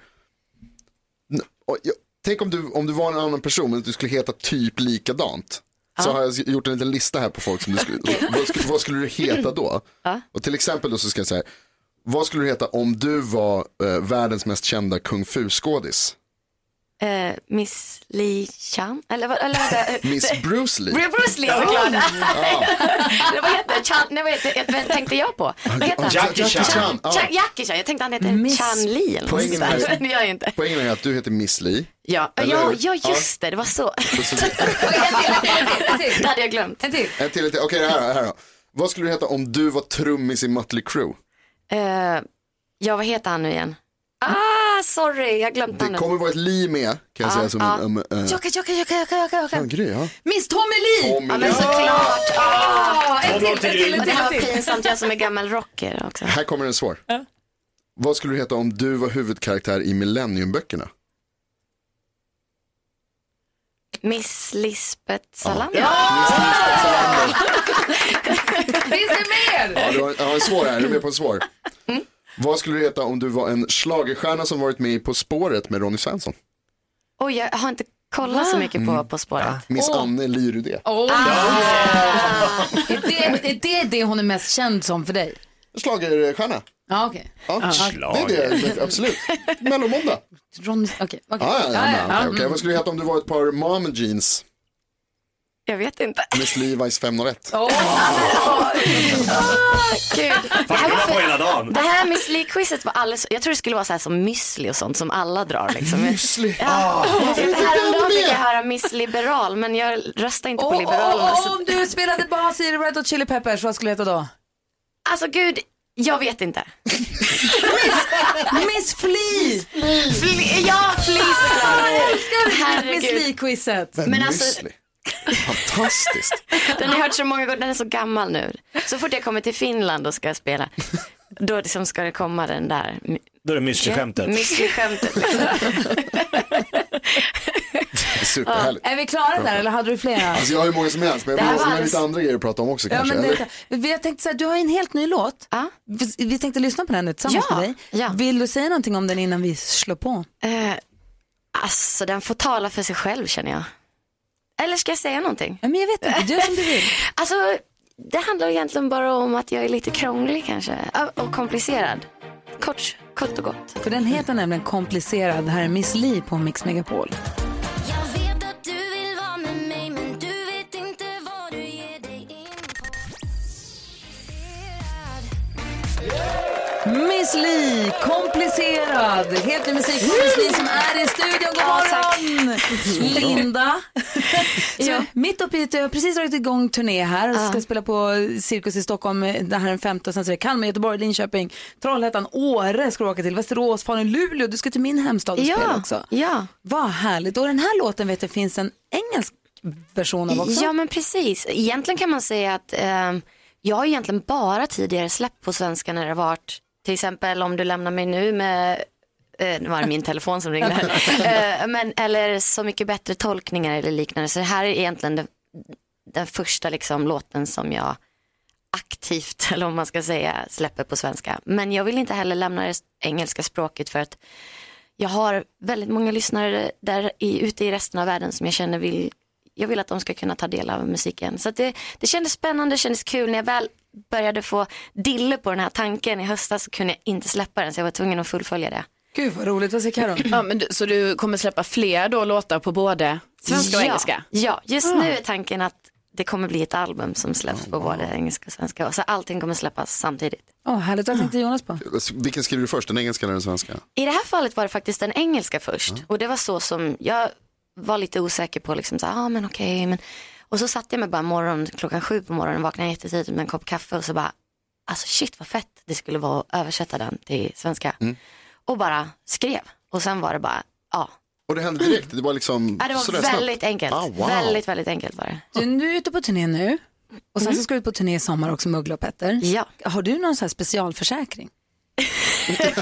Tänk om du, om du var en annan person men du skulle heta typ likadant. Så har jag gjort en liten lista här på folk som du skulle, vad, skulle, vad skulle du heta då? Ja. Och till exempel då så ska jag säga, vad skulle du heta om du var eh, världens mest kända kung fu-skådis? Eh, Miss Li Chan, eller vad? Eller, vänta, Miss Bruce Lee. Bruce Lee såklart. Ja. Det vad heter Chan, nej, vad heter, vad tänkte jag på? Vad heter han? Jackie Chan. Chan. Ja. Chan- Jackie Chan, jag tänkte han heter Miss- Chan Li eller något Poängen sånt där. är- Det gör jag inte. Poängen är att du heter Miss Lee. Ja, Eller ja, ja just det, det var så. Det hade jag glömt. En till. En till, en till. Okej, det här, här då. Vad skulle du heta om du var trummis i Mötley Crüe? Eh, ja, vad heter han nu igen? Ah, sorry, jag glömde Det han nu. kommer vara ett li med, kan jag Ja, säga som ja. en... Um, uh, Jocke, Jocke, Jocke, Jocke, ja, Jocke. Gry, ja. Miss Tommy Lee! Tommy Ja, men såklart. Ah, en till, en till, en Och det till, var till. pinsamt, jag som är gammal rocker också. Här kommer en svår. Vad skulle du heta om du var huvudkaraktär i Millenniumböckerna? Miss Lisbeth Salander. Finns det mer? Ja, du har, jag har en svår här, är du med på en svår? Vad skulle du heta om du var en schlagerstjärna som varit med i På spåret med Ronny Svensson? Oj, jag har inte kollat så mycket på På spåret. Miss Åh. Anne Lyrudé. Oh, är, det, är det det hon är mest känd som för dig? Schlagerstjärna. Ja, okej. Ja, det är det, absolut. Mellomåndag. Ronny, okej. okej. Ja, ja, ja, men, okej, mm. Vad skulle du heta om du var ett par mom jeans? Jag vet inte. Miss Levi's 501. Gud. Det här, Bra på var hela dagen. det här Miss Li-quizet var alldeles, jag tror det skulle vara så här som müsli och sånt som alla drar liksom. Müsli. Ja. Ah, För Häromdagen fick jag höra Miss Liberal men jag röstar inte på Åh, Liberalerna. åh, så- om du spelade bas i Red Hot Chili Peppers, vad skulle det heta då? Alltså gud, jag vet inte. Miss Flea! Fli, ja, Fli såklart. Miss Herregud. Lee-quizet. Men, Men alltså- müsli. Fantastiskt. Den har jag hört så många gånger, den är så gammal nu. Så fort jag kommer till Finland och ska spela, då liksom ska det komma den där Då är det müsli-skämtet. müsli-skämtet. Liksom. Det är superhärligt. Är vi klara där eller hade du flera? Alltså jag har ju många som helst, men jag vill var ha lite andra grejer att prata om också Ja, kanske. men eller? det, vi har tänkt så här, du har ju en helt ny låt. Ja. Vi, vi tänkte lyssna på den nu tillsammans Ja, med dig. ja. Vill du säga någonting om den innan vi slår på? Eh, alltså den får tala för sig själv känner jag. Eller ska jag säga någonting? Men jag vet inte, gör som du vill. Alltså det handlar egentligen bara om att jag är lite krånglig kanske. Och komplicerad. Kort, kort och gott. För den heter nämligen Komplicerad. Det här är Miss Li på Mix Megapol. Du du du Miss Li, komplicerad. Helt ny musik från Miss Li som är i studion. God morgon! Linda. Så, mitt uppe i jag har precis dragit igång turné här och ska spela på Cirkus i Stockholm. Det här är den femte och sen så är det Kalmar, Göteborg, Linköping, Trollhättan, Åre ska du åka till, Västerås, Falun, Luleå. Du ska till min hemstad och Ja, spela också. ja. Vad härligt. Och den här låten vet jag finns en engelsk version av också. Ja men precis. Egentligen kan man säga att eh, jag har egentligen bara tidigare släppt på svenska när det har varit till exempel om du lämnar mig nu med eh, nu var det min telefon som ringde här. Eh, men, eller så mycket bättre tolkningar eller liknande. Så det här är egentligen den, den första liksom, låten som jag aktivt, eller om man ska säga, släpper på svenska. Men jag vill inte heller lämna det engelska språket för att jag har väldigt många lyssnare där i, ute i resten av världen som jag känner vill, jag vill att de ska kunna ta del av musiken. Så det, det kändes spännande, det kändes kul. När jag väl började få dille på den här tanken i höstas så kunde jag inte släppa den så jag var tvungen att fullfölja det. Gud vad roligt, vad säger Karo? Ja, men du, så du kommer släppa fler då låtar på både svenska och engelska? Ja, just Ah. nu är tanken att det kommer bli ett album som släpps på både engelska och svenska. Så allting kommer släppas samtidigt. Åh, härligt, vad tänkte Jonas på? Vilken skriver du först, den engelska eller den svenska? I det här fallet var det faktiskt den engelska först. Och det var så som jag var lite osäker på. Liksom så här, ah, men okej, men... Och så satte jag mig bara morgon, klockan sju på morgonen, vaknade jättetidigt med en kopp kaffe och så bara, alltså shit vad fett det skulle vara att översätta den till svenska. Och bara skrev. Och sen var det bara, ja. Och det hände direkt, det var liksom Ja, det var sådär snabbt. väldigt enkelt. Ah, wow. Väldigt, väldigt enkelt var det. Du, nu är ute på turné nu och sen så ska du ut på turné i sommar också med Uggla och Petter. Ja. Har du någon sån här specialförsäkring?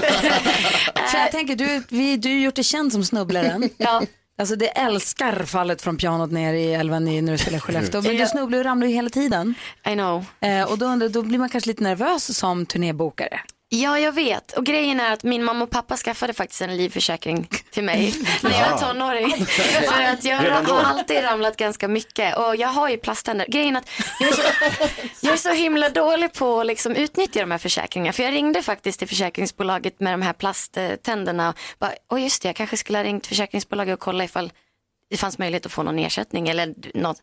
För jag tänker, du, vi, du har gjort dig känd som snubblaren. ja. Alltså det älskar fallet från pianot ner i älven i, när du spelar Skellefteå. Men du snubblar och ramlar ju hela tiden. I know. Eh, och då, undrar- då blir man kanske lite nervös som turnébokare. Ja, jag vet. Och grejen är att min mamma och pappa skaffade faktiskt en livförsäkring till mig när jag Ja. var tonåring. För att jag har alltid ramlat ganska mycket och jag har ju plasttänder. Grejen är att jag är så, jag är så himla dålig på att liksom utnyttja de här försäkringarna. För jag ringde faktiskt till försäkringsbolaget med de här plasttänderna. och Bara, Åh just det, jag kanske skulle ha ringt försäkringsbolaget och kolla ifall det fanns möjlighet att få någon ersättning eller något.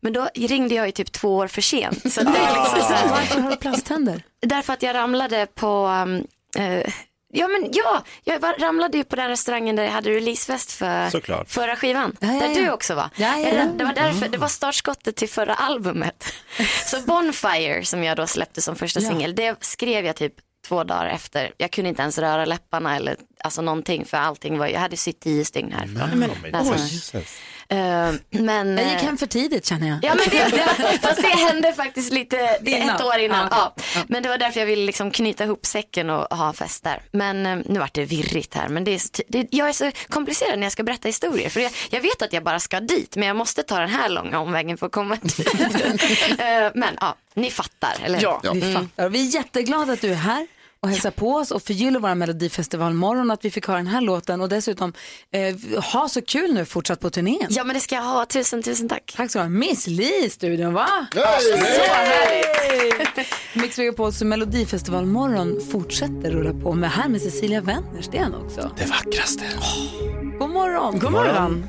Men då ringde jag ju typ två år för sent. Så det är liksom så här, Varför har du plasttänder? Därför att jag ramlade på, um, eh, ja men ja, jag var, ramlade ju på den restaurangen där jag hade releasefest för Såklart. förra skivan. ja, där ja. du också var. Ja, ja, ja. Det var därför, det var startskottet till förra albumet. Så Bonfire som jag då släppte som första Ja. singel, det skrev jag typ två dagar efter. Jag kunde inte ens röra läpparna eller alltså någonting för allting var, jag hade sytt tio stygn här. Eh, men, Jag gick eh, hem för tidigt känner jag. Ja men det, det, fast det hände faktiskt lite Innan. ett år innan. Ja. Ja. Men det var därför jag ville liksom knyta ihop säcken och ha fest där. Men eh, nu vart det virrigt här. Men det är, så det, jag är så komplicerad när jag ska berätta historier. För jag, jag vet att jag bara ska dit men jag måste ta den här långa omvägen för att komma dit. Eh, men ja, ni fattar eller hur? Ja, vi fattar. Vi är jätteglada att du är här och hälsar på oss och förgyller vår melodifestivalmorgon att vi fick höra den här låten och dessutom eh, ha så kul nu fortsatt på turnén. Ja men det ska jag ha, tusen tusen tack. Tack så mycket. Miss Li i studion va? Hey! Så härligt. Mix Megapols melodifestivalmorgon fortsätter rulla på med här med Cecilia Wennersten också. Det vackraste. God morgon. God morgon.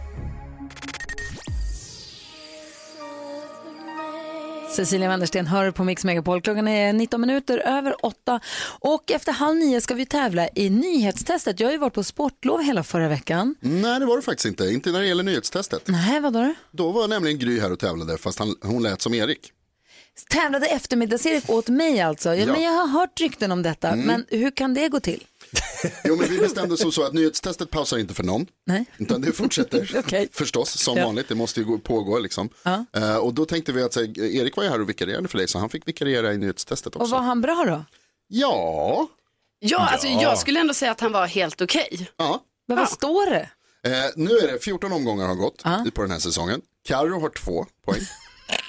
Cecilia Wennersten hör på Mix Megapol. Klockan är 19 minuter över 8 och efter halv nio ska vi tävla i nyhetstestet. Jag har ju varit på sportlov hela förra veckan. Nej, det var det faktiskt inte. Inte när det gäller nyhetstestet. Nej, vad då? Då var nämligen Gry här och tävlade, fast han, hon lät som Erik. Tävlade eftermiddags-Erik åt mig alltså. Ja, Ja. Men jag har hört rykten om detta. Mm. Men hur kan det gå till? Jo, men vi bestämde som så att nyhetstestet pausar inte för någon. Nej. Utan det fortsätter förstås, som Ja. vanligt. Det måste ju gå- pågå liksom. Ja. Eh, och då tänkte vi att här, Erik var ju här och vikarierade för dig, så han fick vikariera i nyhetstestet Och också. var han bra då? Ja. Ja, alltså Ja. jag skulle ändå säga att han var helt okej. Ja. Men vad står det? Eh, nu är det 14 omgångar har gått på den här säsongen. Karo har två poäng.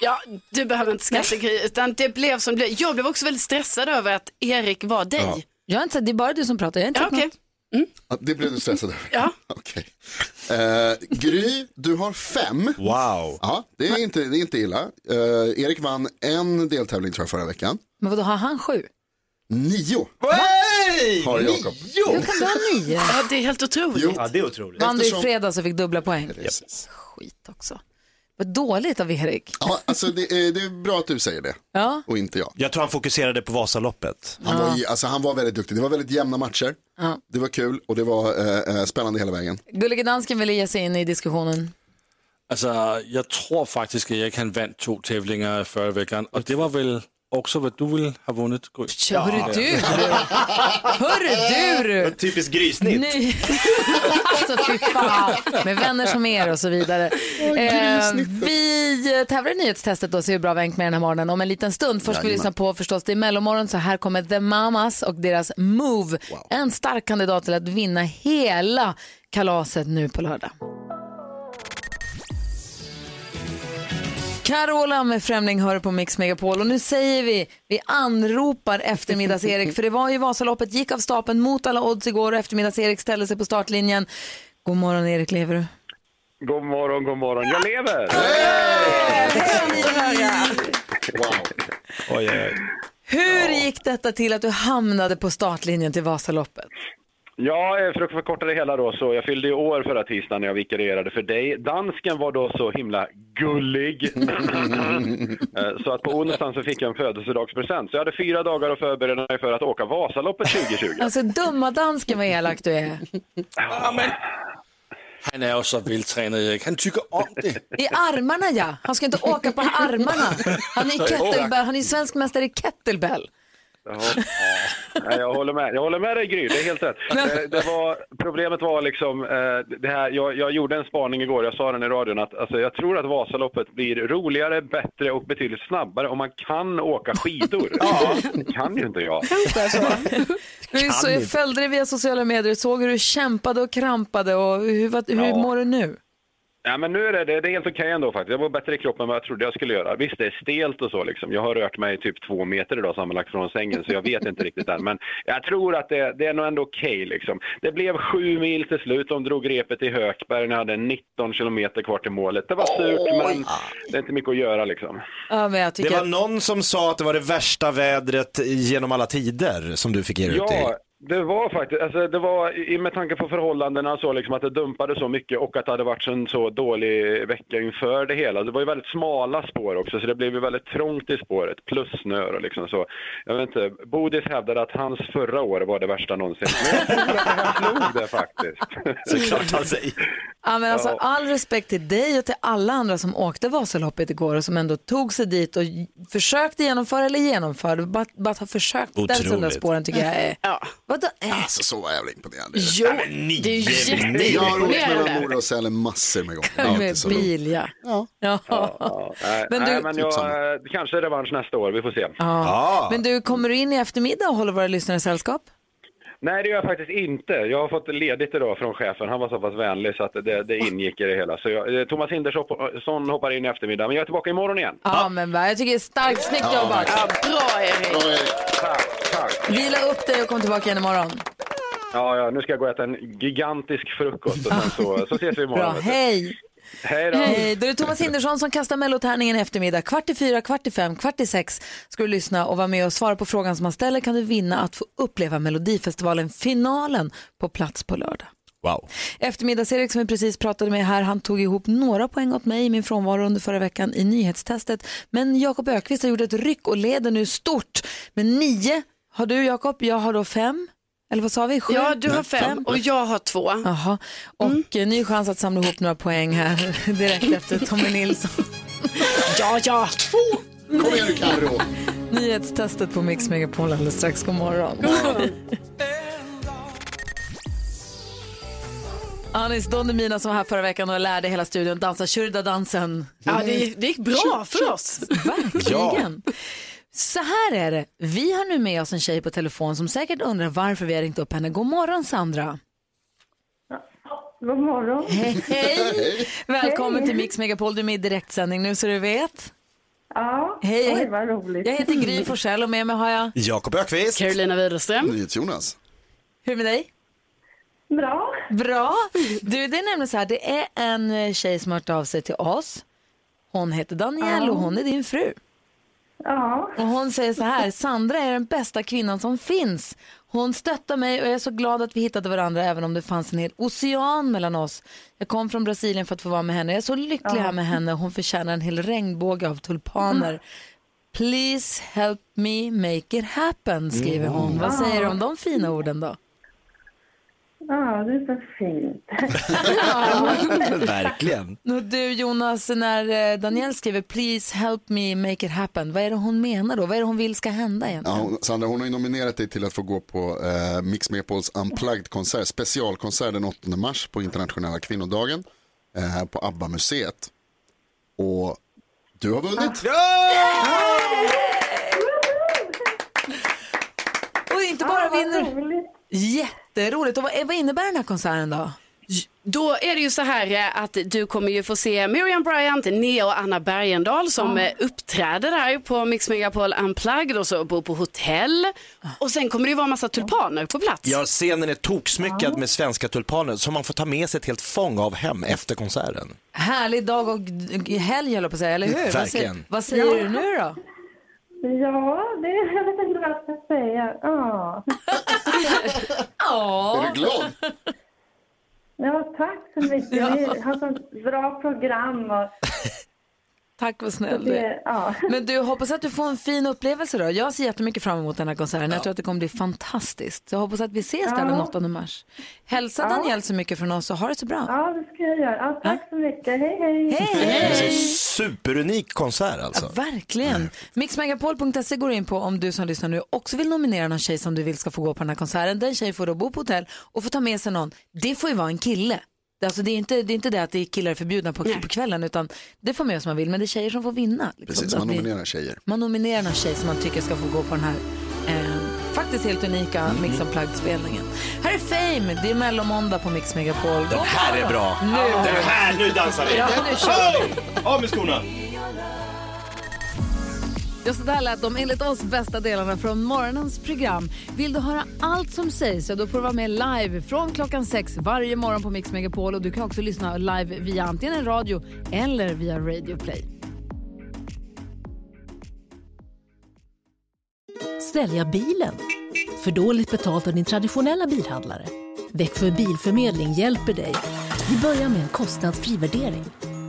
Ja, du behöver inte skratta utan det blev som det blev. Jag blev också väldigt stressad över att Erik var dig. Ja. Jag har inte, det är bara du som pratar. Jag har inte Ja, sagt okej. något. Ja, Det blev du stressad över? Ja. Okej. Eh, Gry, du har fem. Wow. Ja, det är inte, det är inte illa. Eh, Erik vann en deltävling tror jag förra veckan. Men vad då har han sju? Nio Hey! har Jakob. Hur kan du ha nio? Ja, det är helt otroligt. Jo. Ja, det är otroligt. Vann du i Eftersom- fredags och fick dubbla poäng? Precis. Skit också. Vad dåligt av Erik. Ja, alltså det, är, det är bra att du säger det Ja. och inte jag. Jag tror han fokuserade på Vasaloppet. Han, var, i- alltså, han var väldigt duktig. Det var väldigt jämna matcher. Ja. Det var kul och det var eh, eh, spännande hela vägen. Gullige dansken ville ge sig in i diskussionen. Altså, jeg tror faktisk, at Erik han vandt to tävlingar förra veckan, och det var väl också vad du vill ha vunnit, Gry? Ja, hörru du. Hörru du. Typiskt grysnitt. Nej. alltså fy fan. Med vänner som er och så vidare. Eh, vi tävlar i nyhetstestet då, så är bra vänk med den här morgonen om en liten stund. Först ska vi lyssna på förstås, det är mellomorgon, så här kommer The Mamas och deras Move. En stark kandidat till att vinna hela kalaset nu på lördag. Carola med Främling hör på Mix Megapol och nu säger vi, vi anropar eftermiddags-Erik för det var ju Vasaloppet, gick av stapeln mot alla odds igår och eftermiddags-Erik ställde sig på startlinjen. God morgon Erik, lever du? God morgon, god morgon. Jag lever! Oj, oj, oj. Hur gick detta till att du hamnade på startlinjen till Vasaloppet? Ja, eh, för att förkorta det hela då, så jag fyllde i år förra tisdagen när jag vikarierade för dig. Dansken var då så himla gullig. Eh, så att på onsdagen så fick jag en födelsedagspresent. Så jag hade fyra dagar att förbereda mig för att åka Vasaloppet 2020. Alltså dumma dansken vad elak du är. Han är ju så vältränad, Erik. Han tycker om det. I armarna ja, han ska inte åka på armarna. Han är, kettlebell, han är svensk mästare i kettlebell. Ja, jag, håller med. jag håller med dig Gry, det är helt rätt. Det var, problemet var liksom, eh, det här, jag, jag gjorde en spaning igår, jag sa den i radion, att alltså, jag tror att Vasaloppet blir roligare, bättre och betydligt snabbare om man kan åka skidor. Det kan ju inte jag. Vi så, jag följde dig via sociala medier och såg hur du kämpade och krampade och hur, vad, hur Ja. mår du nu? Ja, men nu är det, det, är helt okej ändå faktiskt. Jag var bättre i kroppen än vad jag trodde jag skulle göra. Visst, det är stelt och så liksom. Jag har rört mig typ två meter idag sammanlagt från sängen, så jag vet inte riktigt än. Men jag tror att det, det är nog ändå okej liksom. Det blev sju mil till slut. De drog repet i Hökberg när jag hade 19 kilometer kvar till målet. Det var surt, men det är inte mycket att göra liksom. Ja, men jag tycker Det var att- någon som sa att det var det värsta vädret genom alla tider som du fick ge dig ut i. Ja, det var faktiskt, alltså det var i- med tanke på förhållandena så liksom att det dumpade så mycket och att det hade varit en så dålig vecka inför det hela. Det var ju väldigt smala spår också så det blev ju väldigt trångt i spåret plus snö och liksom så. Jag vet inte, Bodis hävdade att hans förra år var det värsta någonsin. Men jag tror att det här slog det faktiskt. Såklart han säger. Ja, men alltså, Ja. all respekt till dig och till alla andra som åkte Vasaloppet igår och som ändå tog sig dit och försökte genomföra eller genomförde. Bara, bara att ha försökt Otroligt. spåren tycker jag är... Vadå? Äh. Alltså så var jävla imponerande. Jo, det är jätteimponerande. Jag har åkt mellan Mora och Sälen massor med gånger. Med bil, ja. Ja. Men men, du- Nej, men jag, eh, kanske revansch nästa år, vi får se. Ja. Men du, kommer du in i eftermiddag och håller våra lyssnare sällskap? Nej, det gör jag faktiskt inte. Jag har fått ledigt idag från chefen. Han var så pass vänlig så att det, det ingick i det hela. Så jag, eh, Thomas Hindersson hoppar in i eftermiddag, men jag är tillbaka imorgon igen. Ja, men va, jag tycker det är starkt. Snyggt Ja, jobbat. verkligen. Bra Erik. Tack, tack. Vila upp dig och kom tillbaka igen imorgon. Ja, ja, nu ska jag gå och äta en gigantisk frukost och sen så, så ses vi imorgon. Bra, hej! Hej då. Hej, då är det Thomas Hindersson som kastar mellotärningen i eftermiddag. Kvart i fyra, kvart i fem, kvart i sex ska du lyssna och vara med och svara på frågan som man ställer kan du vinna att få uppleva Melodifestivalen, finalen, på plats på lördag. Wow. Eftermiddags-Erik som vi precis pratade med här, han tog ihop några poäng åt mig i min frånvaro under förra veckan i nyhetstestet. Men Jakob Ökvist har gjort ett ryck och leder nu stort med nio. Har du Jakob? Jag har då fem. Eller vad sa vi? Sju? Ja, du har fem och jag har två. Jaha, och eh, ny chans att samla ihop några poäng här direkt efter Tommy Nilsson. ja, ja. Kom igen nu Carro. Nyhetstestet på Mix Megapol alldeles strax. God morgon. Anis Don Demina som var här förra veckan och lärde hela studion dansa Shurda-dansen. Ja, det det gick bra för oss. Verkligen. Så här är det. Vi har nu med oss en tjej på telefon som säkert undrar varför vi har ringt upp henne. God morgon Sandra. God morgon. Hej, hej. Välkommen till Mix Megapol. Du är med i direktsändning nu så du vet. Ja, Hej, oj vad roligt. Jag heter Gry Forssell och med mig har jag... Jakob Ökvist. Carolina Widerström. Jonas. Hur är det med dig? Bra. Bra. Du, det är nämligen så här, det är en tjej som har hört av sig till oss. Hon heter Danielle Ja. och hon är din fru. Ja. Och hon säger så här, Sandra är den bästa kvinnan som finns. Hon stöttar mig och jag är så glad att vi hittade varandra även om det fanns en hel ocean mellan oss. Jag kom från Brasilien för att få vara med henne. Jag är så lycklig Ja. här med henne. Hon förtjänar en hel regnbåge av tulpaner. Please help me make it happen, skriver hon. Vad säger du om de fina orden då? Ja, det är så fint. Verkligen. Du Jonas, när eh, Danielle skriver please help me make it happen, vad är det hon menar då? Vad är det hon vill ska hända egentligen? Ja, hon- Sandra, hon har ju nominerat dig till att få gå på eh, Mix Megapols Unplugged-konsert, specialkonsert den 8 mars på internationella kvinnodagen eh, på ABBA-museet. Och du har vunnit. Och inte bara vinner... Jätteroligt. Och vad, vad innebär den här konserten då? Då är det ju så här eh, att du kommer ju få se Miriam Bryant, Nea och Anna Bergendahl som eh, uppträder där på Mix Megapol Unplugged och så bor på hotell. Och sen kommer det ju vara massa tulpaner på plats. Ja, scenen är toksmyckad med svenska tulpaner som man får ta med sig ett helt fång av hem efter konserten. Härlig dag och helg höll jag på att säga, eller hur? Vad säger, Verkligen. vad säger Ja. du nu då? Ja, det, jag vet inte vad jag ska säga. Ja. Ja. Är du glad? Ja, tack så mycket. Ni har så bra program och Tack vad snäll du är. ja. Men du, hoppas att du får en fin upplevelse då. Jag ser jättemycket fram emot den här konserten. Jag tror att det kommer bli fantastiskt. Så jag hoppas att vi ses där Ja. den 8 mars. Hälsa Ja. Daniel så mycket från oss och ha det så bra. Ja, det ska jag göra. Ja, tack så mycket. Hej, hej. Det är en superunik konsert alltså. Verkligen. Mixmegapol.se går in på om du som lyssnar nu också vill nominera någon tjej som du vill ska få gå på den här konserten. Den tjej får då bo på hotell och få ta med sig någon. Det får ju vara en kille. Det, är Alltså det, är inte, det är inte det att det är killar förbjudna på, på kvällen utan det får med som man vill men det är tjejer som får vinna. liksom. Precis, man vi- nominerar tjejer. Man nominerar någon tjej som man tycker ska få gå på den här eh, faktiskt helt unika Mm. Mix Unplugged-spelningen. Här är Fame, det är mellomåndag på Mix Megapol. Den här är bra. Nu. Den här, nu dansar vi. Ja, nu kör vi. Av med skorna. Ja, så där lät de enligt oss bästa delarna från morgonens program. Vill du höra allt som sägs så då får du vara med live från klockan sex varje morgon på Mix Megapol. Och du kan också lyssna live via antingen radio eller via Radio Play. Sälja bilen? För dåligt betalt av din traditionella bilhandlare? Växjö Bilförmedling hjälper dig. Vi börjar med en kostnadsfri värdering.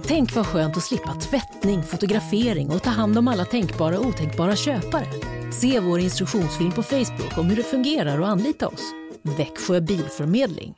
Tänk vad skönt att slippa tvättning, fotografering och ta hand om alla tänkbara och otänkbara köpare. Se vår instruktionsfilm på Facebook om hur det fungerar och anlita oss. Växjö Bilförmedling.